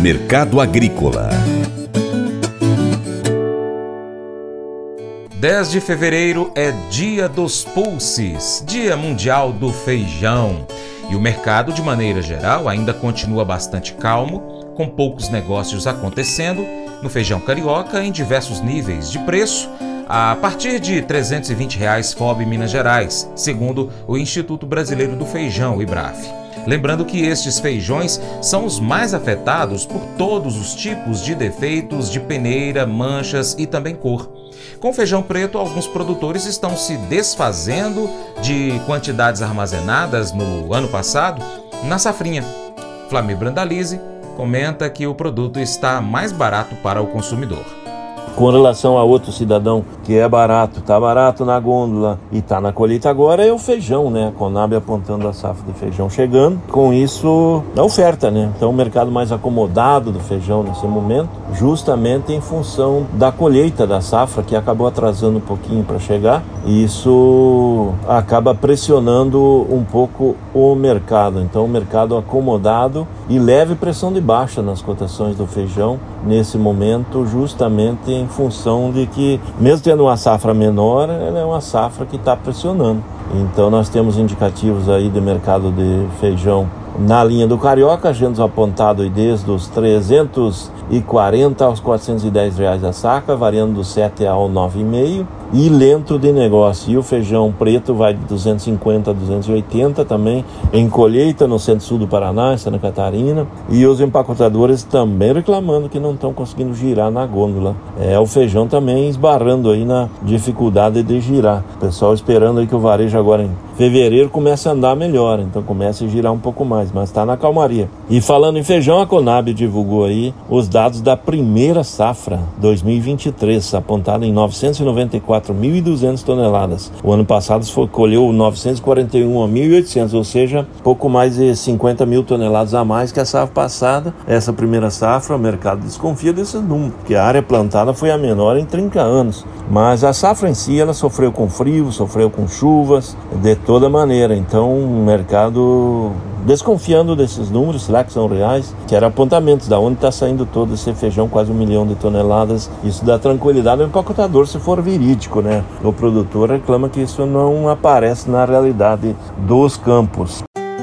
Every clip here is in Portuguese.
Mercado Agrícola 10 de fevereiro é Dia dos Pulses, Dia Mundial do Feijão. E o mercado, de maneira geral, ainda continua bastante calmo, com poucos negócios acontecendo no feijão carioca em diversos níveis de preço, a partir de 320 reais FOB Minas Gerais, segundo o Instituto Brasileiro do Feijão, IBRAF. Lembrando que estes feijões são os mais afetados por todos os tipos de defeitos de peneira, manchas e também cor. Com feijão preto, alguns produtores estão se desfazendo de quantidades armazenadas no ano passado na safrinha. Flamir Brandalize comenta que o produto está mais barato para o consumidor. Com relação a outro cidadão que é barato, tá barato na gôndola e tá na colheita agora é o feijão, né? A Conab apontando a safra de feijão chegando. Com isso, a oferta, né? Então o mercado mais acomodado do feijão nesse momento, justamente em função da colheita da safra que acabou atrasando um pouquinho para chegar. E isso acaba pressionando um pouco o mercado. Então o mercado acomodado e leve pressão de baixa nas cotações do feijão nesse momento, justamente em função de que, mesmo tendo uma safra menor, ela é uma safra que está pressionando. Então nós temos indicativos aí de mercado de feijão na linha do Carioca, agendas apontado aí desde os 340 aos 410 reais a saca, variando do 7 ao 9,5 e lento de negócio. E o feijão preto vai de 250 a 280 também, em colheita no centro-sul do Paraná, em Santa Catarina. E os empacotadores também reclamando que não estão conseguindo girar na gôndola. É o feijão também esbarrando aí na dificuldade de girar. O pessoal esperando aí que o varejo agora em fevereiro comece a andar melhor, então comece a girar um pouco mais, mas está na calmaria. E falando em feijão, a Conab divulgou aí os dados da primeira safra 2023, apontada em 994 4.200 toneladas. O ano passado colheu 941.800, ou seja, pouco mais de 50 mil toneladas a mais que a safra passada. Essa primeira safra, o mercado desconfia desses números, porque a área plantada foi a menor em 30 anos. Mas a safra em si, ela sofreu com frio, sofreu com chuvas, de toda maneira. Então, o mercado desconfiando desses números, será que são reais? Que eram apontamentos da onde está saindo todo esse feijão, quase um milhão de toneladas. Isso dá tranquilidade ao empacotador se for verídico, né? O produtor reclama que isso não aparece na realidade dos campos.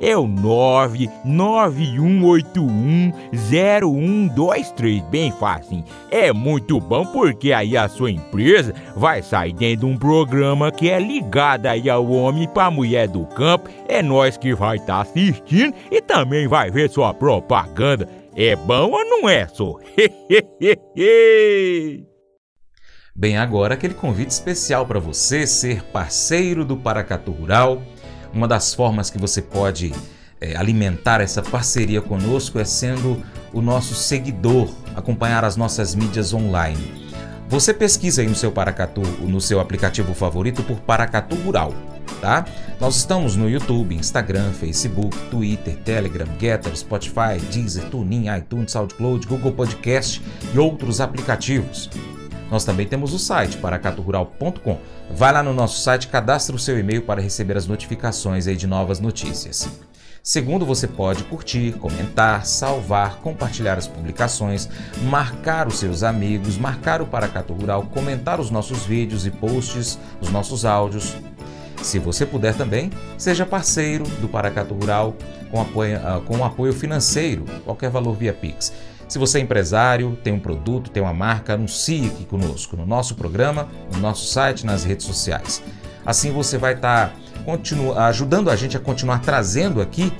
é o 991810123, bem facinho. É muito bom porque aí a sua empresa vai sair dentro de um programa que é ligado aí ao homem para mulher do campo. É nós que vai estar tá assistindo e também vai ver sua propaganda. É bom ou não é, só? Bem, agora aquele convite especial para você ser parceiro do Paracatu Rural. Uma das formas que você pode é, alimentar essa parceria conosco é sendo o nosso seguidor, acompanhar as nossas mídias online. Você pesquisa aí no seu Paracatu, no seu aplicativo favorito por Paracatu Rural, tá? Nós estamos no YouTube, Instagram, Facebook, Twitter, Telegram, Getter, Spotify, Deezer, TuneIn, iTunes, SoundCloud, Google Podcast e outros aplicativos. Nós também temos o site paracaturural.com. Vai lá no nosso site, cadastre o seu e-mail para receber as notificações aí de novas notícias. Segundo, você pode curtir, comentar, salvar, compartilhar as publicações, marcar os seus amigos, marcar o Paracato Rural, comentar os nossos vídeos e posts, os nossos áudios. Se você puder também, seja parceiro do Paracato Rural com apoio, ah, com apoio financeiro, qualquer valor via Pix. Se você é empresário, tem um produto, tem uma marca, anuncie aqui conosco no nosso programa, no nosso site, nas redes sociais. Assim você vai estar tá ajudando a gente a continuar trazendo aqui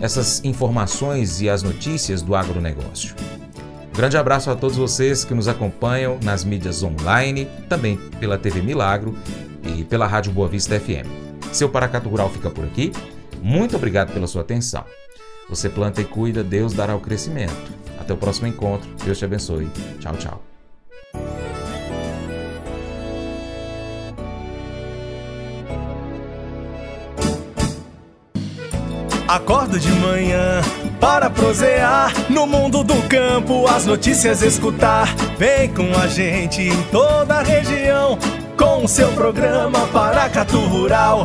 essas informações e as notícias do agronegócio. grande abraço a todos vocês que nos acompanham nas mídias online, também pela TV Milagro e pela Rádio Boa Vista FM. Seu Paracato Rural fica por aqui. Muito obrigado pela sua atenção. Você planta e cuida, Deus dará o crescimento. Até o próximo encontro. Deus te abençoe. Tchau, tchau. Acordo de manhã para prosear no mundo do campo, as notícias escutar. Vem com a gente em toda a região com o seu programa Paracatu Rural.